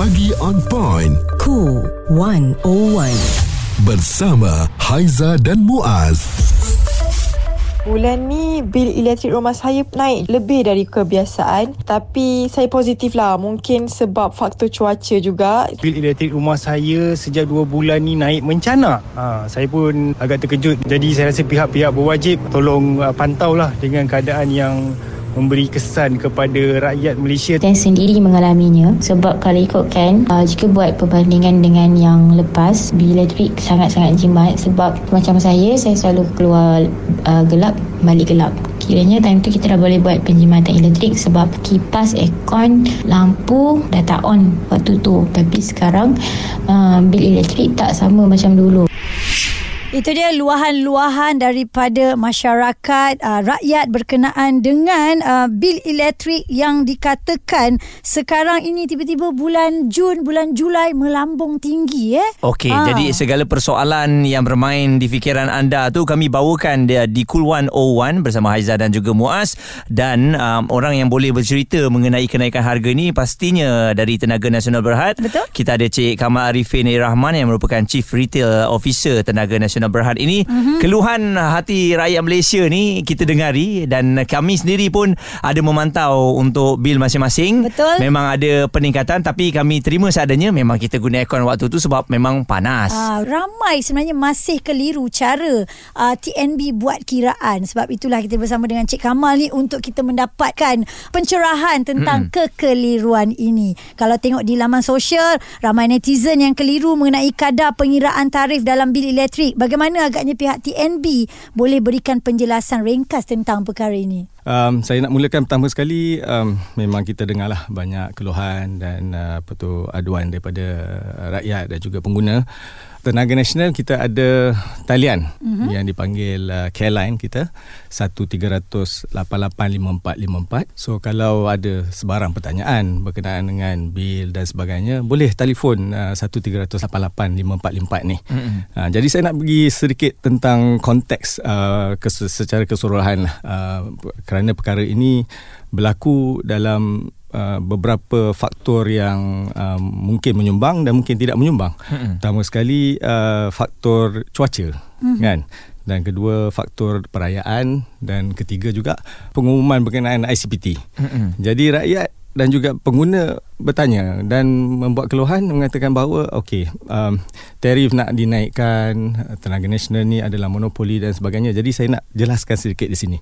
Pagi on point. Cool 101. Bersama Haiza dan Muaz. Bulan ni bil elektrik rumah saya naik lebih dari kebiasaan tapi saya positif lah mungkin sebab faktor cuaca juga bil elektrik rumah saya sejak dua bulan ni naik mencana. Ha, saya pun agak terkejut. Jadi saya rasa pihak-pihak berwajib tolong uh, pantau lah dengan keadaan yang memberi kesan kepada rakyat Malaysia. Saya sendiri mengalaminya sebab kalau ikutkan uh, jika buat perbandingan dengan yang lepas bil elektrik sangat-sangat jimat sebab macam saya saya selalu keluar uh, gelap balik gelap. Kiranya time tu kita dah boleh buat penjimatan elektrik sebab kipas aircon lampu dah tak on waktu tu. Tapi sekarang uh, bil elektrik tak sama macam dulu Itu dia luahan-luahan daripada masyarakat uh, rakyat berkenaan dengan uh, bil elektrik yang dikatakan sekarang ini tiba-tiba bulan Jun, bulan Julai melambung tinggi eh. Okey, Ah. jadi segala persoalan yang bermain di fikiran anda tu kami bawakan dia di Cool 101 bersama Haiza dan juga Muaz dan um, orang yang boleh bercerita mengenai kenaikan harga ni pastinya dari Tenaga Nasional Berhad. Betul. Kita ada Cik Kamal Arifin Rahman yang merupakan Chief Retail Officer Tenaga Nasional Berhad ini. Mhm. Mm-hmm. Keluhan hati rakyat Malaysia ni kita dengari dan kami sendiri pun ada memantau untuk bil masing-masing. Betul. Memang ada peningkatan tapi kami terima seadanya memang kita guna aircon waktu tu sebab memang panas. Ah, ramai sebenarnya masih keliru cara uh, TNB buat kiraan sebab itulah kita bersama dengan Cik Kamal ni untuk kita mendapatkan pencerahan tentang hmm. kekeliruan ini. Kalau tengok di laman sosial ramai netizen yang keliru mengenai kadar pengiraan tarif dalam bil elektrik. Bagaimana agaknya pihak TNB boleh berikan penjelasan ringkas tentang perkara ini? Um, saya nak mulakan pertama sekali um, memang kita dengarlah banyak keluhan dan uh, apa tu aduan daripada rakyat dan juga pengguna. Tenaga Nasional kita ada talian mm-hmm. yang dipanggil uh, care line kita 13885454. So kalau ada sebarang pertanyaan berkenaan dengan bil dan sebagainya boleh telefon uh, 13885454 ni. Mm-hmm. Uh, jadi saya nak bagi sedikit tentang konteks uh, kes- secara keseluruhan lah. Uh, kerana perkara ini berlaku dalam uh, beberapa faktor yang uh, mungkin menyumbang dan mungkin tidak menyumbang. Mm-hmm. Pertama sekali uh, faktor cuaca mm-hmm. kan dan kedua faktor perayaan dan ketiga juga pengumuman berkenaan ICPT. Mm-hmm. Jadi rakyat dan juga pengguna bertanya dan membuat keluhan mengatakan bahawa okey um, tarif nak dinaikkan tenaga nasional ni adalah monopoli dan sebagainya. Jadi saya nak jelaskan sedikit di sini.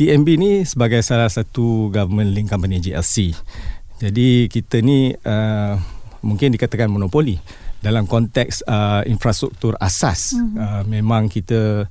TMB ni sebagai salah satu government link company GLC. Jadi kita ni uh, mungkin dikatakan monopoli dalam konteks uh, infrastruktur asas. Mm-hmm. Uh, memang kita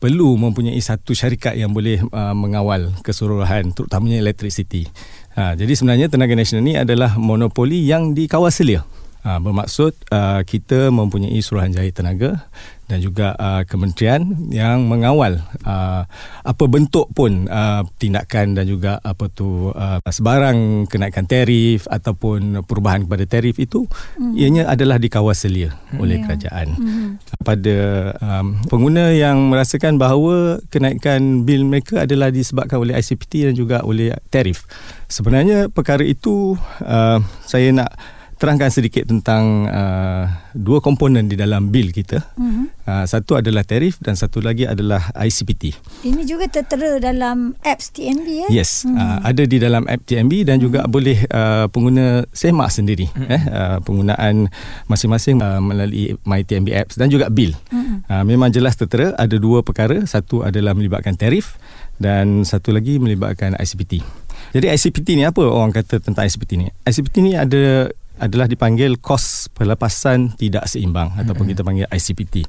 perlu mempunyai satu syarikat yang boleh uh, mengawal keseluruhan terutamanya electricity. Ha, jadi sebenarnya Tenaga Nasional ni adalah monopoli yang dikawal selia. Ha, bermaksud uh, kita mempunyai Suruhanjaya Tenaga dan juga uh, kementerian yang mengawal uh, apa bentuk pun uh, tindakan dan juga apa tu uh, sebarang kenaikan tarif ataupun perubahan kepada tarif itu mm-hmm. ianya adalah dikawal selia mm-hmm. oleh kerajaan. Mm-hmm. Pada um, pengguna yang merasakan bahawa kenaikan bil mereka adalah disebabkan oleh ICPT dan juga oleh tarif. Sebenarnya perkara itu uh, saya nak terangkan sedikit tentang uh, dua komponen di dalam bil kita. Uh-huh. Uh, satu adalah tarif dan satu lagi adalah ICPT. Ini juga tertera dalam apps TNB eh? Yes, uh-huh. uh, ada di dalam app TNB dan uh-huh. juga boleh uh, pengguna semak sendiri uh-huh. eh uh, penggunaan masing-masing uh, melalui My TNB apps dan juga bil. Uh-huh. Uh, memang jelas tertera ada dua perkara, satu adalah melibatkan tarif dan satu lagi melibatkan ICPT. Jadi ICPT ni apa orang kata tentang ICPT ni? ICPT ni ada adalah dipanggil kos pelepasan tidak seimbang mm-hmm. ataupun kita panggil ICPT.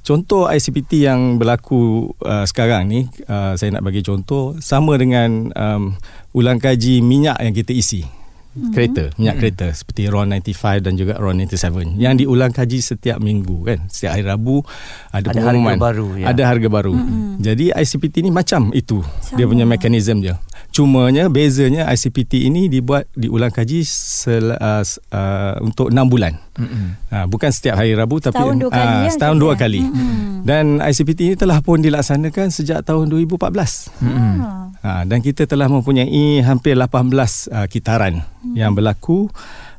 Contoh ICPT yang berlaku uh, sekarang ni uh, saya nak bagi contoh sama dengan um, ulang kaji minyak yang kita isi. Mm-hmm. Kereta, minyak mm-hmm. kereta seperti RON 95 dan juga RON 97 yang diulang kaji setiap minggu kan. Setiap hari Rabu ada, ada pengumuman. Harga baru, ya. Ada harga baru. Mm-hmm. Jadi ICPT ni macam itu. Sama. Dia punya mekanisme dia. Cumanya bezanya ICPT ini dibuat diulang kaji sel, uh, uh, untuk 6 bulan. Mm-hmm. Uh, bukan setiap hari Rabu tapi setahun dua kali. Uh, ya, setahun dua ya? kali. Mm-hmm. Dan ICPT ini telah pun dilaksanakan sejak tahun 2014. Mm-hmm. Ha, dan kita telah mempunyai hampir 18 uh, kitaran hmm. yang berlaku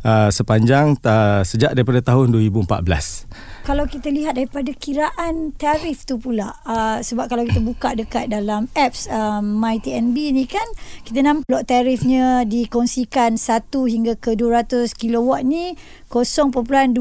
uh, sepanjang uh, sejak daripada tahun 2014. Kalau kita lihat daripada kiraan tarif tu pula uh, sebab kalau kita buka dekat dalam apps uh, MyTNB ni kan kita nampak tarifnya dikongsikan 1 hingga ke 200 kilowatt ni 0.218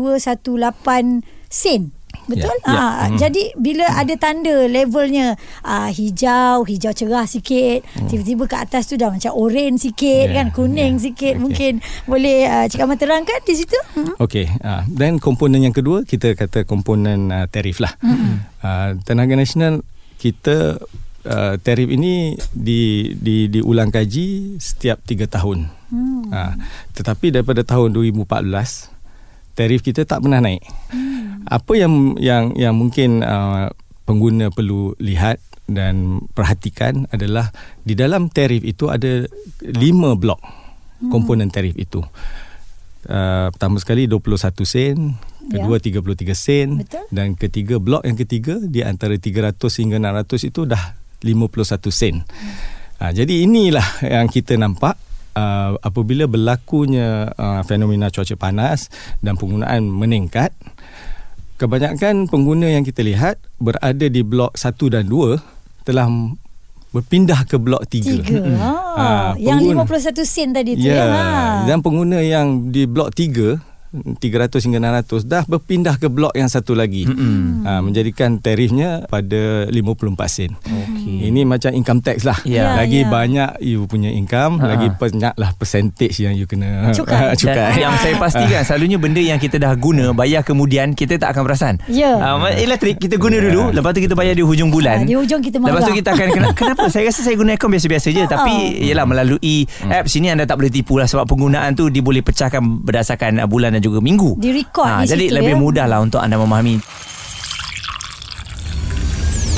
sen. Betul? Ya, ya. Ha, Jadi bila ada tanda levelnya uh, hijau, hijau cerah sikit, tiba-tiba ke atas tu dah macam oren sikit Ya, kan, kuning ya. sikit. Okey. Mungkin boleh uh, cakap mata terangkan di situ? Hmm. Okey, uh, dan komponen yang kedua kita kata komponen uh, tarif lah. Mm-hmm. Uh, Tenaga Nasional kita uh, tarif ini di di diulang kaji setiap 3 tahun. Hmm. Uh, tetapi daripada tahun 2014 tarif kita tak pernah naik. Hmm. Apa yang yang yang mungkin uh, pengguna perlu lihat dan perhatikan adalah di dalam tarif itu ada 5 blok komponen tarif itu. Uh, pertama sekali 21 sen, kedua Ya. 33 sen Betul. dan ketiga blok yang ketiga di antara 300 hingga 600 itu dah 51 sen. Ha, jadi inilah yang kita nampak uh, apabila berlakunya uh, fenomena cuaca panas dan penggunaan meningkat kebanyakan pengguna yang kita lihat berada di blok 1 dan 2 telah berpindah ke blok 3. Tiga. Ha, yang pengguna- 51 sen tadi tu Ya, ya. Ha. dan pengguna yang di blok 3 300 hingga 600 dah berpindah ke blok yang satu lagi. Mm-hmm. Ha, menjadikan tarifnya pada 54 sen. Okey. Ini macam income tax lah. Ya. Lagi Ya. banyak you punya income, Ha. lagi banyak lah percentage yang you kena Cukai. cukai. Dan yang saya pastikan selalunya benda yang kita dah guna bayar kemudian kita tak akan perasan. Ya. Uh, elektrik kita guna dulu lepas tu kita bayar di hujung bulan. Ah, di hujung kita marah. Lepas tu kita akan kena, kenapa saya rasa saya guna aircon biasa-biasa je tapi yalah melalui apps ini anda tak boleh tipu lah sebab penggunaan tu dia boleh pecahkan berdasarkan uh, bulan dan juga minggu. Di record di jadi situ, lebih ya. mudah lah untuk anda memahami.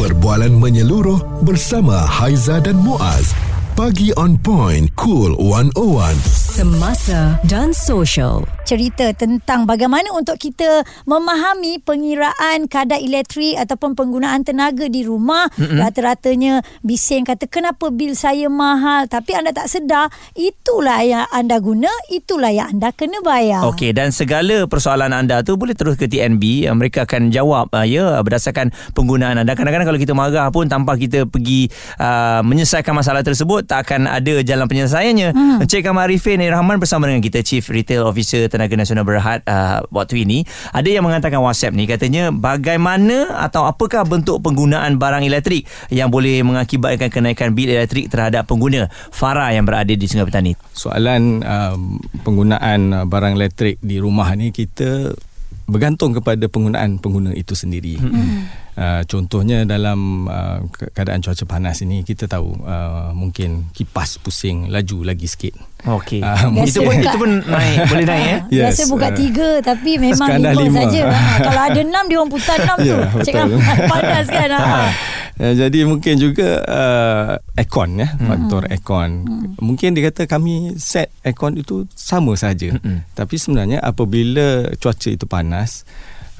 Perbualan menyeluruh bersama Haiza dan Muaz. Pagi on point, cool 101. Semasa dan social. Cerita tentang bagaimana untuk kita memahami pengiraan kadar elektrik ataupun penggunaan tenaga di rumah. Mm-hmm. Rata-ratanya bising kata kenapa bil saya mahal tapi anda tak sedar itulah yang anda guna, itulah yang anda kena bayar. Okey dan segala persoalan anda tu boleh terus ke TNB uh, mereka akan jawab uh, ya berdasarkan penggunaan anda kadang-kadang kalau kita marah pun tanpa kita pergi uh, menyelesaikan masalah tersebut tak akan ada jalan penyelesaiannya hmm. Encik Kamal Arifin Rahman bersama dengan kita Chief Retail Officer Tenaga Nasional Berhad uh, waktu ini ada yang mengatakan WhatsApp ni katanya bagaimana atau apakah bentuk penggunaan barang elektrik yang boleh mengakibatkan kenaikan bil elektrik terhadap pengguna Farah yang berada di Sungai Petani Soalan um, penggunaan uh, barang elektrik di rumah ni kita bergantung kepada penggunaan pengguna itu sendiri. Hmm. Uh, contohnya dalam uh, ke- keadaan cuaca panas ini kita tahu uh, mungkin kipas pusing laju lagi sikit. Okey. Ah, itu pun buka- itu pun naik boleh naik eh. Ah, Biasa Yes, buka uh, tiga tapi memang lima lima. saja. Ha, kalau ada enam dia orang putar enam tu. Ya, Cakap betul. panas kan. Ha. Uh, jadi mungkin juga uh, aircon ya, hmm. faktor aircon. Hmm. Mungkin dia kata kami set aircon itu sama saja. Hmm. Tapi sebenarnya apabila cuaca itu panas,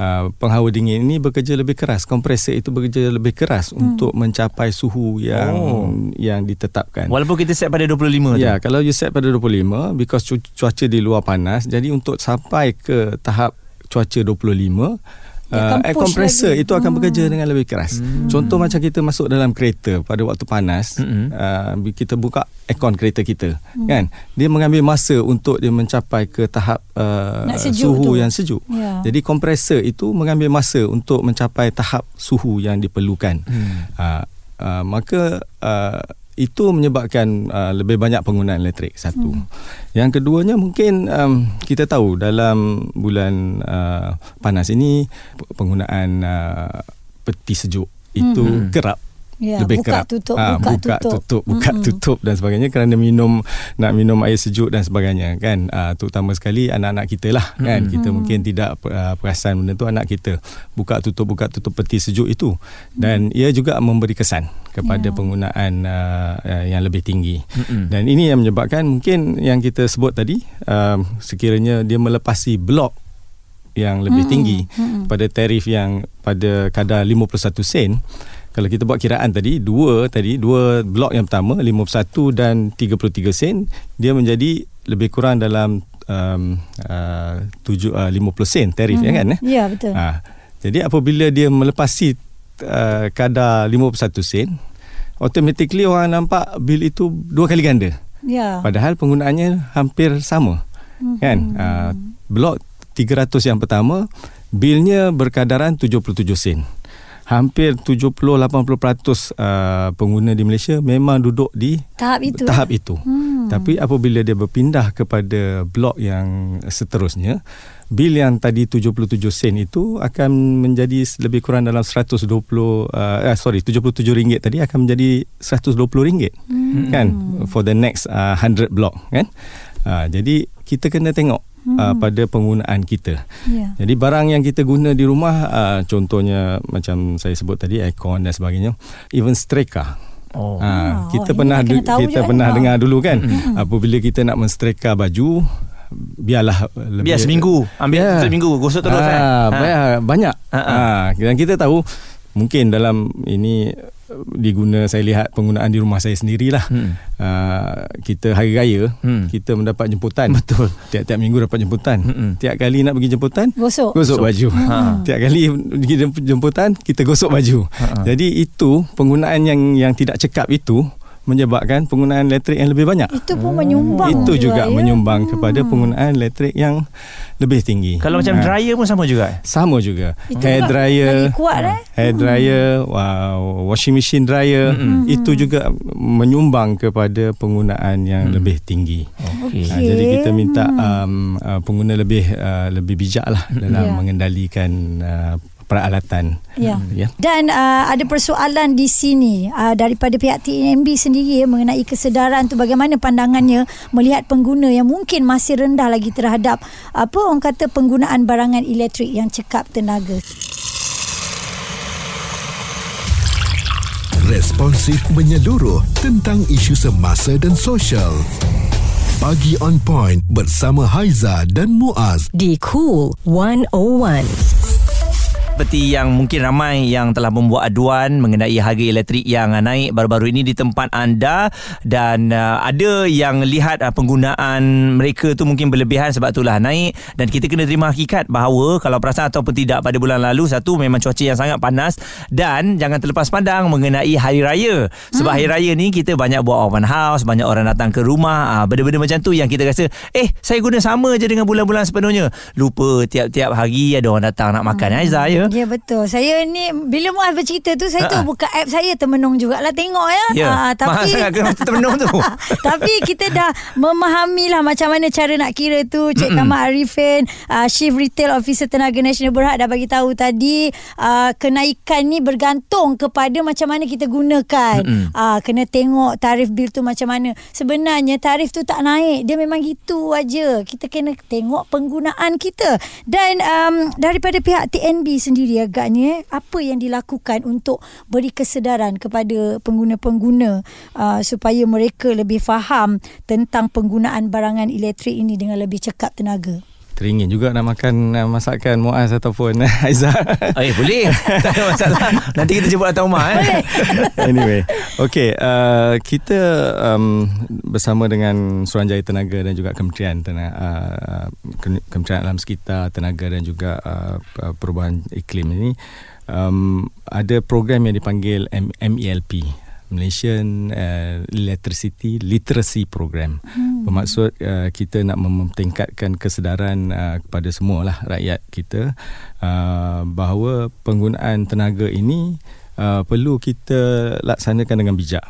uh, penghawa dingin ini bekerja lebih keras. Kompresor itu bekerja lebih keras hmm. untuk mencapai suhu yang Oh. yang ditetapkan. Walaupun kita set pada 25 tu. Ya, kalau you set pada 25 because cu- cuaca di luar panas, jadi untuk sampai ke tahap cuaca 25 Dia akan Uh, air compressor lagi. itu akan bekerja dengan lebih keras. Hmm. Contoh macam kita masuk dalam kereta pada waktu panas, Hmm. uh, kita buka aircon kereta kita, hmm. kan? Dia mengambil masa untuk dia mencapai ke tahap uh, suhu tu. yang sejuk. Ya. Jadi kompresor itu mengambil masa untuk mencapai tahap suhu yang diperlukan. Hmm. Uh, uh, maka uh, itu menyebabkan uh, lebih banyak penggunaan elektrik satu. Hmm. Yang keduanya mungkin um, kita tahu dalam bulan uh, panas ini penggunaan uh, peti sejuk itu Hmm. kerap Ya, lebih buka kerap. tutup, Ah, buka buka tutup. tutup buka Mm-mm. tutup dan sebagainya kerana minum nak minum air sejuk dan sebagainya kan? Uh, terutama sekali anak-anak kita lah kan? Kita mungkin tidak uh, perasan benda tu anak kita. Buka tutup buka tutup peti sejuk itu. Dan ia juga memberi kesan kepada Ya. penggunaan uh, uh, yang lebih tinggi. Dan ini yang menyebabkan mungkin yang kita sebut tadi uh, sekiranya dia melepasi blok yang lebih tinggi pada tarif yang pada kadar 51 sen kalau kita buat kiraan tadi dua tadi dua blok yang pertama 51 dan 33 sen dia menjadi lebih kurang dalam um, uh, 7 uh, 50 sen tarif mm-hmm. ya kan eh? Ya betul. Ha, jadi apabila dia melepasi uh, kadar 51 sen automatically orang nampak bil itu dua kali ganda. Ya. Padahal penggunaannya hampir sama. Mm-hmm. Kan? Uh, blok 300 yang pertama bilnya berkadaran 77 sen. Hampir 70-80% uh, pengguna di Malaysia memang duduk di Tahap itu. tahap itu. Hmm. Tapi apabila dia berpindah kepada blok yang seterusnya, bil yang tadi 77 sen itu akan menjadi lebih kurang dalam 120 uh, eh, sorry 77 ringgit tadi akan menjadi 120 ringgit. Hmm. Kan? For the next uh, 100 block kan? Uh, jadi kita kena tengok hmm. uh, pada penggunaan kita. Ya. Jadi barang yang kita guna di rumah uh, contohnya macam saya sebut tadi aircon dan sebagainya, even streka. Oh. Ha, Oh, kita ini pernah du- kita pernah ni. dengar dulu kan Mm-hmm. apabila kita nak menstreka baju biarlah lebih Biar seminggu Ambil yeah. seminggu Gosok terus ah, kan banyak, banyak. Ha, ha. Dan kita tahu mungkin dalam ini uh, diguna saya lihat penggunaan di rumah saya sendirilah Hmm. uh, kita hari raya Hmm. kita mendapat jemputan Betul. tiap-tiap minggu dapat jemputan Mm-mm. tiap kali nak pergi jemputan Gosok. gosok baju Ha. tiap kali pergi jem- jemputan kita gosok baju Ha. jadi itu penggunaan yang yang tidak cekap itu menyebabkan penggunaan elektrik yang lebih banyak. Itu pun menyumbang itu juga ya. menyumbang kepada penggunaan elektrik yang lebih tinggi. Kalau macam Ha. dryer pun sama juga sama juga. Itu hair dryer. lagi kuat, eh? hair dryer wow, washing machine dryer. Mm-mm. itu juga menyumbang kepada penggunaan yang lebih tinggi. Okey. Ha, jadi kita minta um, uh, pengguna lebih uh, lebih bijak lah Ya. dalam mengendalikan uh, peralatan. Ya. Ya. Dan uh, ada persoalan di sini uh, daripada pihak TNB sendiri ya, mengenai kesedaran tu bagaimana pandangannya melihat pengguna yang mungkin masih rendah lagi terhadap apa orang kata penggunaan barangan elektrik yang cekap tenaga. Responsif menyeluruh tentang isu semasa dan sosial. Pagi on point bersama Haiza dan Muaz. di Cool 101. Seperti yang mungkin ramai yang telah membuat aduan mengenai harga elektrik yang naik baru-baru ini di tempat anda. Dan uh, ada yang lihat uh, penggunaan mereka tu mungkin berlebihan sebab itulah naik. Dan kita kena terima hakikat bahawa kalau perasan ataupun tidak pada bulan lalu satu memang cuaca yang sangat panas. Dan jangan terlepas pandang mengenai hari raya. Sebab hmm. hari raya ni kita banyak buat open house banyak orang datang ke rumah. Uh, benda-benda macam tu yang kita rasa eh saya guna sama je dengan bulan-bulan sepenuhnya. Lupa tiap-tiap hari ada orang datang nak makan. Hmm. Aizah ya Ya betul. Saya ni bila Muaz bercerita tu saya Ha-ha. tu buka app saya termenung jugalah tengok ya. Ya, Ah, mahal tapi sangat termenung tu? tapi kita dah memahami lah macam mana cara nak kira tu. Cik Kamal Arifin, uh, Chief Retail Officer Tenaga Nasional Berhad dah bagi tahu tadi uh, kenaikan ni bergantung kepada macam mana kita gunakan. Uh, kena tengok tarif bil tu macam mana. Sebenarnya tarif tu tak naik. Dia memang gitu aja. Kita kena tengok penggunaan kita. Dan um, daripada pihak TNB sendiri agaknya eh, apa yang dilakukan untuk beri kesedaran kepada pengguna-pengguna uh, supaya mereka lebih faham tentang penggunaan barangan elektrik ini dengan lebih cekap tenaga. Teringin juga nak makan uh, masakan Muaz ataupun Aizah. Eh boleh Tak ada masalah Nanti kita jemput datang rumah eh. anyway, okay, uh, kita um, bersama dengan Suruhanjaya Tenaga dan juga Kementerian Tenaga, uh, Kem- Kementerian Alam Sekitar, Tenaga dan juga uh, Perubahan Iklim ini um, ada program yang dipanggil M- MELP. Malaysian uh, Electricity Literacy Program. Hmm. Bermaksud uh, kita nak memtingkatkan kesedaran uh, kepada semua lah rakyat kita uh, bahawa penggunaan tenaga ini uh, perlu kita laksanakan dengan bijak.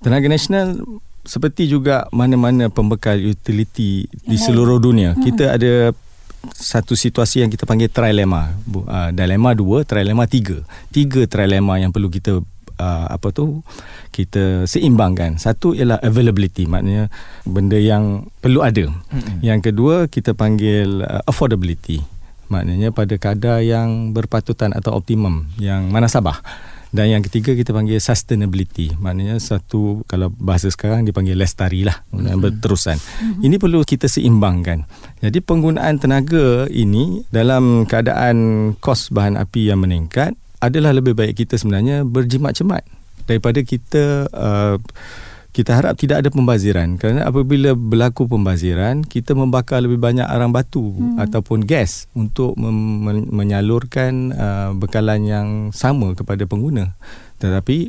Tenaga nasional seperti juga mana-mana pembekal utility di seluruh dunia. Hmm. Kita ada satu situasi yang kita panggil trilema. Uh, dilema dua, trilema tiga. Tiga trilema yang perlu kita uh, apa tu kita seimbangkan. Satu ialah availability, maknanya benda yang perlu ada. Mm-hmm. Yang kedua kita panggil uh, affordability. Maknanya pada kadar yang berpatutan atau optimum yang manasabah. Dan yang ketiga kita panggil sustainability. Maknanya satu kalau bahasa sekarang dipanggil lestari lah. Mm-hmm. Berterusan. Mm-hmm. Ini perlu kita seimbangkan. Jadi penggunaan tenaga ini dalam keadaan kos bahan api yang meningkat adalah lebih baik kita sebenarnya berjimat cemat daripada kita uh, kita harap tidak ada pembaziran kerana apabila berlaku pembaziran kita membakar lebih banyak arang batu hmm. ataupun gas untuk mem- menyalurkan uh, bekalan yang sama kepada pengguna tetapi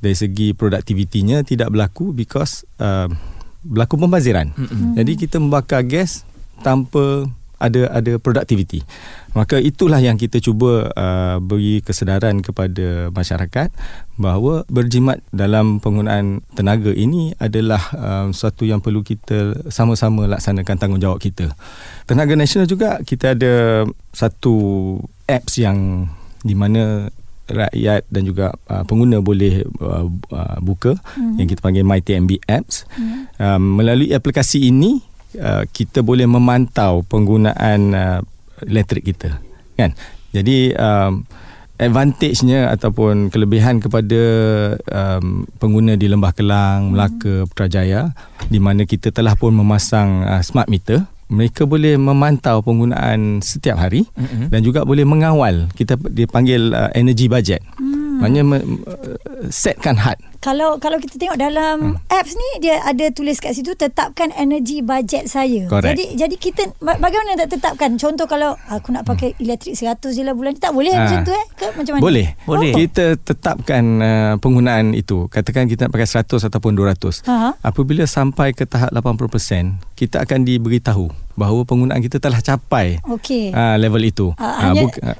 dari segi produktivitinya tidak berlaku because uh, berlaku pembaziran hmm. jadi kita membakar gas tanpa ada ada produktiviti. Maka itulah yang kita cuba uh, beri kesedaran kepada masyarakat bahawa berjimat dalam penggunaan tenaga ini adalah uh, satu yang perlu kita sama-sama laksanakan tanggungjawab kita. Tenaga nasional juga kita ada satu apps yang di mana rakyat dan juga uh, pengguna boleh uh, uh, buka mm-hmm. yang kita panggil MyTMB apps. Mm-hmm. Um, melalui aplikasi ini Uh, kita boleh memantau penggunaan uh, elektrik kita kan? Jadi um, advantage-nya ataupun kelebihan kepada um, pengguna di Lembah Kelang, Melaka, Putrajaya di mana kita telah pun memasang uh, smart meter mereka boleh memantau penggunaan setiap hari mm-hmm. dan juga boleh mengawal. Kita dipanggil uh, energy budget. Hmm. maknanya me- setkan had kalau kalau kita tengok dalam hmm. apps ni dia ada tulis kat situ tetapkan energy budget saya. Correct. Jadi jadi kita bagaimana nak tetapkan? Contoh kalau aku nak pakai hmm. elektrik 100 je lah bulan ni tak boleh ha. macam tu eh? Ke macam mana? Boleh. Boleh. Oh. Kita tetapkan uh, penggunaan itu. Katakan kita nak pakai 100 ataupun 200. Ha. Apabila sampai ke tahap 80%, kita akan diberitahu bahawa penggunaan kita telah capai okay. uh, level itu. Uh, uh, hanya, bu- uh,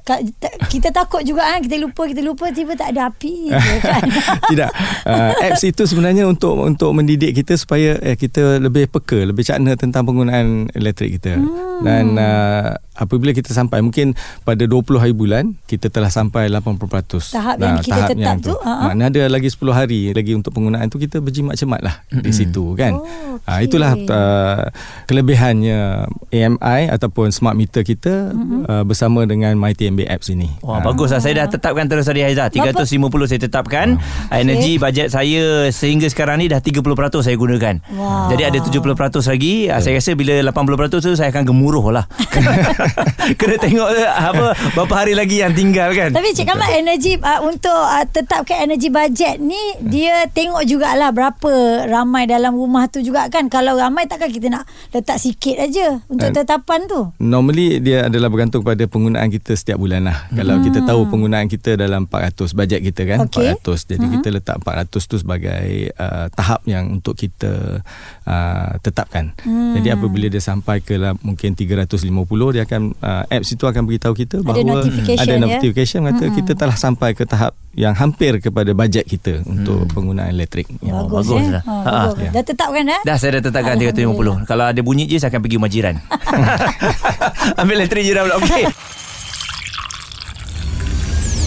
kita takut juga kan kita lupa kita lupa tiba tak ada api kan. Tidak. Uh, apps itu sebenarnya untuk untuk mendidik kita supaya eh, kita lebih peka, lebih cakna tentang penggunaan elektrik kita. Hmm. Dan uh, apabila kita sampai mungkin pada 20 hari bulan kita telah sampai 80%. Tahap nah, yang kita tahap tetap yang tu. Uh-huh. Maknanya ada lagi 10 hari lagi untuk penggunaan tu kita berjimat cemat lah hmm. di situ kan. Oh, okay. uh, itulah uh, kelebihannya AMI ataupun smart meter kita hmm. uh, bersama dengan MyTMB apps ini. Wah uh. bagus lah. Saya dah tetapkan terus tadi Haizah. 350 Bapa? saya tetapkan. Uh. Energi okay. Bajet saya sehingga sekarang ni dah 30% saya gunakan. Wow. Jadi ada 70% lagi. Uh. Saya rasa bila 80% tu saya akan gemuruh lah. Kena tengok eh, apa berapa hari lagi yang tinggal kan. Tapi Cik Kamal energi uh, untuk uh, tetapkan energi bajet ni hmm. dia tengok jugalah berapa ramai dalam rumah tu juga kan. Kalau ramai takkan kita nak letak sikit aja untuk uh, tetapan tu. Normally dia adalah bergantung pada penggunaan kita setiap bulan lah. Hmm. Kalau kita tahu penggunaan kita dalam 400 bajet kita kan okay. 400. Jadi hmm. kita letak 400 tu sebagai uh, tahap yang untuk kita uh, tetapkan. Hmm. Jadi apabila dia sampai ke lah, mungkin 350 dia akan uh, apps itu akan beritahu kita bahawa ada notification, ada notification ya? kata hmm. kita telah sampai ke tahap yang hampir kepada bajet kita hmm. untuk penggunaan elektrik. Ya, bagus, bagus eh? Ha, bagus. Ya. Dah tetapkan dah? Dah saya dah tetapkan 350. Kalau ada bunyi je saya akan pergi majiran. Ambil elektrik jiran pula. Okey.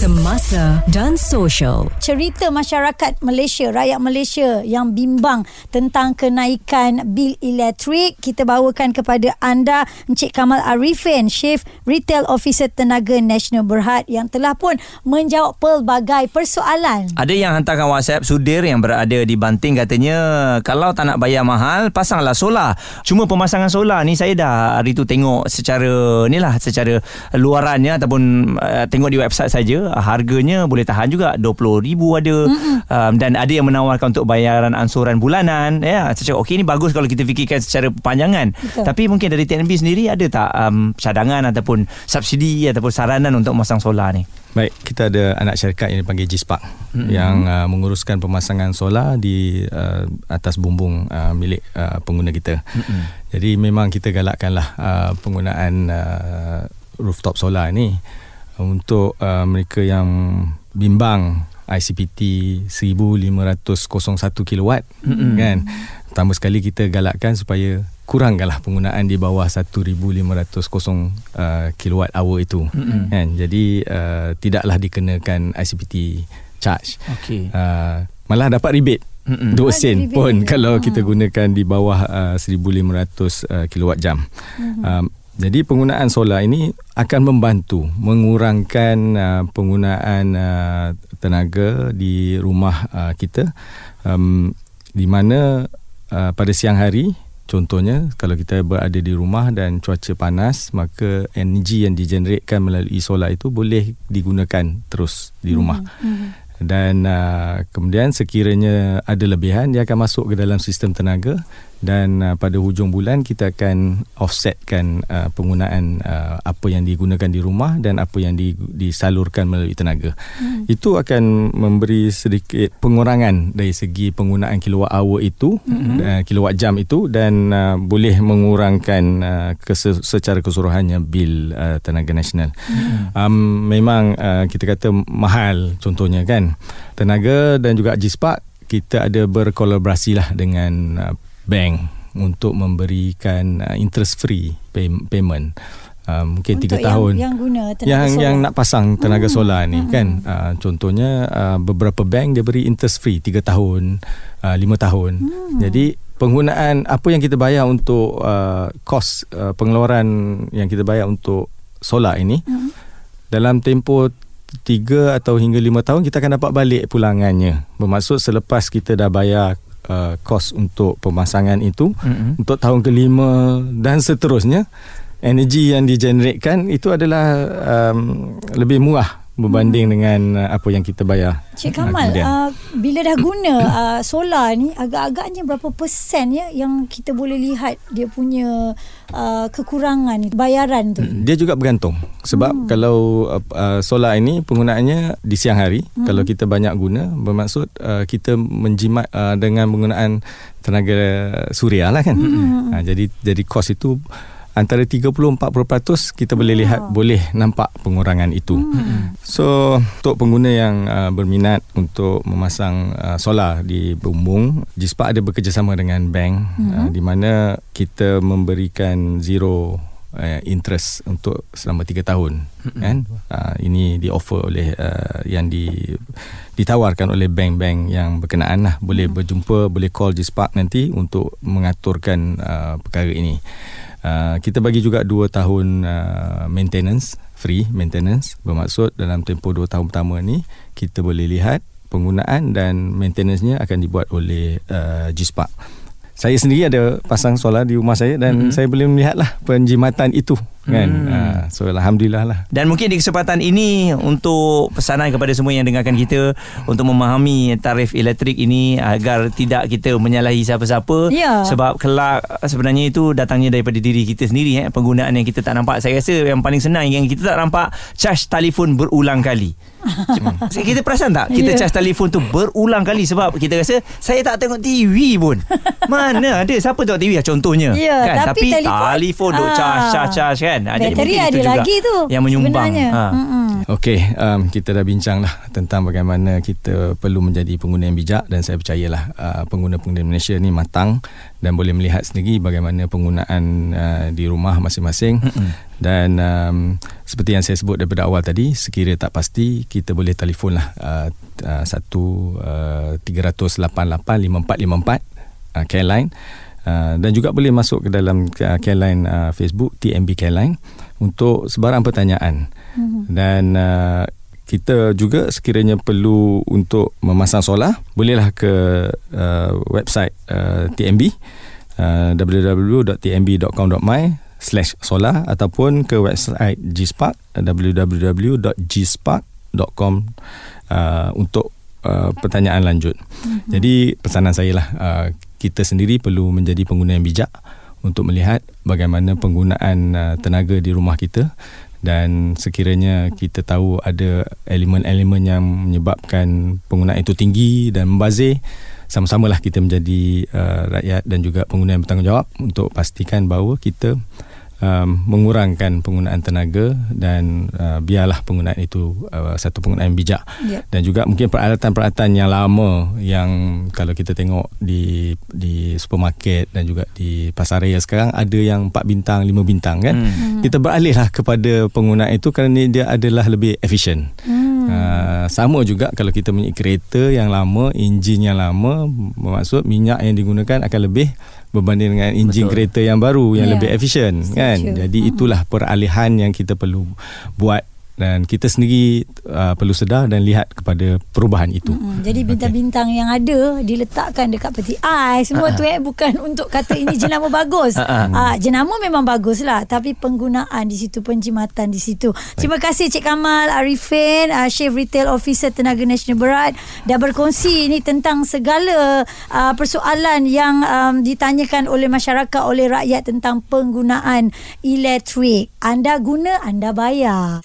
Semasa dan social. Cerita masyarakat Malaysia, rakyat Malaysia yang bimbang tentang kenaikan bil elektrik. Kita bawakan kepada anda Encik Kamal Arifin, Chief Retail Officer Tenaga Nasional Berhad yang telah pun menjawab pelbagai persoalan. Ada yang hantarkan WhatsApp Sudir yang berada di Banting katanya kalau tak nak bayar mahal, pasanglah solar. Cuma pemasangan solar ni saya dah hari tu tengok secara ni lah, secara luarannya ataupun uh, tengok di website saja uh, harganya boleh tahan juga 20000 ada um, dan ada yang menawarkan untuk bayaran ansuran bulanan ya saya cakap okey ni bagus kalau kita fikirkan secara panjangan Betul. tapi mungkin dari TNB sendiri ada tak um, cadangan ataupun subsidi ataupun saranan untuk memasang solar ni Baik, kita ada anak syarikat yang dipanggil G-Spark mm-hmm. yang uh, menguruskan pemasangan solar di uh, atas bumbung uh, milik uh, pengguna kita. Mm-hmm. Jadi memang kita galakkanlah uh, penggunaan uh, rooftop solar ni untuk uh, mereka yang bimbang ICPT 1501 kilowatt mm-hmm. kan pertama sekali kita galakkan supaya kurangkanlah penggunaan di bawah 1500 uh, kilowatt hour itu mm-hmm. kan jadi uh, tidaklah dikenakan ICPT charge okey uh, malah dapat rebate Mm-mm. 2 sen pun kalau kita gunakan di bawah uh, 1500 uh, kilowatt jam. Mm-hmm. Um, jadi penggunaan solar ini akan membantu mengurangkan uh, penggunaan uh, tenaga di rumah uh, kita um, di mana uh, pada siang hari Contohnya kalau kita berada di rumah dan cuaca panas maka energi yang digeneratkan melalui solar itu boleh digunakan terus di rumah. Hmm. Dan uh, kemudian sekiranya ada lebihan dia akan masuk ke dalam sistem tenaga dan uh, pada hujung bulan kita akan offsetkan uh, penggunaan uh, apa yang digunakan di rumah dan apa yang di, disalurkan melalui tenaga. Hmm. Itu akan memberi sedikit pengurangan dari segi penggunaan kilowatt hour itu, hmm. uh, kilowatt jam itu dan uh, boleh mengurangkan uh, kes- secara keseluruhannya bil uh, tenaga nasional. Hmm. Um, memang uh, kita kata mahal contohnya kan. Tenaga dan juga JISPAK kita ada berkolaborasi lah dengan uh, bank untuk memberikan uh, interest free pay, payment uh, mungkin untuk 3 tahun yang guna tenaga yang solar. yang nak pasang tenaga Hmm. solar ni Hmm. kan uh, contohnya uh, beberapa bank dia beri interest free 3 tahun uh, 5 tahun Hmm. jadi penggunaan apa yang kita bayar untuk uh, kos uh, pengeluaran yang kita bayar untuk solar ini Hmm. dalam tempoh tiga atau hingga lima tahun kita akan dapat balik pulangannya. Bermaksud selepas kita dah bayar uh, kos untuk pemasangan itu Mm-mm. untuk tahun kelima dan seterusnya energi yang digeneratkan itu adalah um, lebih murah berbanding dengan uh, apa yang kita bayar. Cik uh, Kamal, kemudian. uh, bila dah guna uh, solar ni, agak-agaknya berapa persen ya yang kita boleh lihat dia punya uh, kekurangan bayaran tu? Dia juga bergantung sebab hmm. kalau uh, uh, solar ini penggunaannya di siang hari hmm. kalau kita banyak guna bermaksud uh, kita menjimat uh, dengan penggunaan tenaga suria lah kan. Hmm. Uh, jadi jadi kos itu antara 30-40% kita boleh lihat boleh nampak pengurangan itu. Hmm. So untuk pengguna yang uh, berminat untuk memasang uh, solar di Bumbung, JISPAK ada bekerjasama dengan bank hmm. uh, di mana kita memberikan zero uh, interest untuk selama 3 tahun mm-hmm. kan uh, ini di offer oleh uh, yang di ditawarkan oleh bank-bank yang berkenaan lah boleh mm-hmm. berjumpa boleh call JISPARK nanti untuk mengaturkan uh, perkara ini uh, kita bagi juga 2 tahun uh, maintenance free maintenance bermaksud dalam tempoh 2 tahun pertama ni kita boleh lihat penggunaan dan maintenance-nya akan dibuat oleh uh, JISPARK saya sendiri ada pasang solar di rumah saya dan mm-hmm. saya boleh melihatlah penjimatan itu kan. Hmm. Uh, so alhamdulillah lah. Dan mungkin di kesempatan ini untuk pesanan kepada semua yang dengarkan kita untuk memahami tarif elektrik ini agar tidak kita menyalahi siapa-siapa Ya. sebab kelak sebenarnya itu datangnya daripada diri kita sendiri eh penggunaan yang kita tak nampak. Saya rasa yang paling senang yang kita tak nampak charge telefon berulang kali. kita perasan tak kita Ya. charge telefon tu berulang kali sebab kita rasa saya tak tengok TV pun. Mana ada siapa tengok TV lah contohnya Ya, kan tapi tapi, telefon- telefon duk Ah. charge charge charge kan. Ah, jadi Bateri mungkin ada juga lagi tu yang menyumbang. sebenarnya. Ha. Okey, um, kita dah bincang lah tentang bagaimana kita perlu menjadi pengguna yang bijak dan saya percayalah uh, pengguna-pengguna Malaysia ni matang dan boleh melihat sendiri bagaimana penggunaan uh, di rumah masing-masing dan um, seperti yang saya sebut daripada awal tadi sekira tak pasti kita boleh telefon lah uh, uh, 1 uh, 388 5454 uh, Careline uh, dan juga boleh masuk ke dalam uh, Careline uh, Facebook TMB Careline untuk sebarang pertanyaan mm-hmm. dan uh, kita juga sekiranya perlu untuk memasang solar bolehlah ke uh, website uh, TMB uh, www.tmb.com.my slash solar ataupun ke website GSpark uh, www.gspark.com uh, untuk uh, pertanyaan lanjut. Mm-hmm. Jadi pesanan saya lah uh, kita sendiri perlu menjadi pengguna yang bijak untuk melihat bagaimana penggunaan uh, tenaga di rumah kita. Dan sekiranya kita tahu ada elemen-elemen yang menyebabkan penggunaan itu tinggi dan membazir sama-samalah kita menjadi uh, rakyat dan juga pengguna yang bertanggungjawab untuk pastikan bahawa kita um, mengurangkan penggunaan tenaga dan uh, biarlah penggunaan itu uh, satu penggunaan yang bijak Yep. dan juga mungkin peralatan-peralatan yang lama yang kalau kita tengok di di supermarket dan juga di pasar raya sekarang ada yang 4 bintang 5 bintang kan Hmm. kita beralihlah kepada penggunaan itu kerana dia adalah lebih efisien Hmm. Uh, sama juga kalau kita punya kereta yang lama, enjin yang lama, bermaksud minyak yang digunakan akan lebih berbanding dengan enjin Betul. kereta yang baru yang Ya. lebih efisien kan. Jadi itulah peralihan yang kita perlu buat dan kita sendiri uh, perlu sedar dan lihat kepada perubahan itu. Hmm, jadi bintang-bintang okay. yang ada diletakkan dekat peti ais semua uh-huh. tu eh bukan untuk kata ini jenama bagus. Uh-huh. Uh, jenama memang bagus lah tapi penggunaan di situ penjimatan di situ. Baik. Terima kasih Cik Kamal Arifin, uh, Chef Retail Officer Tenaga Nasional Berat dah berkongsi ni tentang segala uh, persoalan yang um, ditanyakan oleh masyarakat oleh rakyat tentang penggunaan elektrik. Anda guna, anda bayar.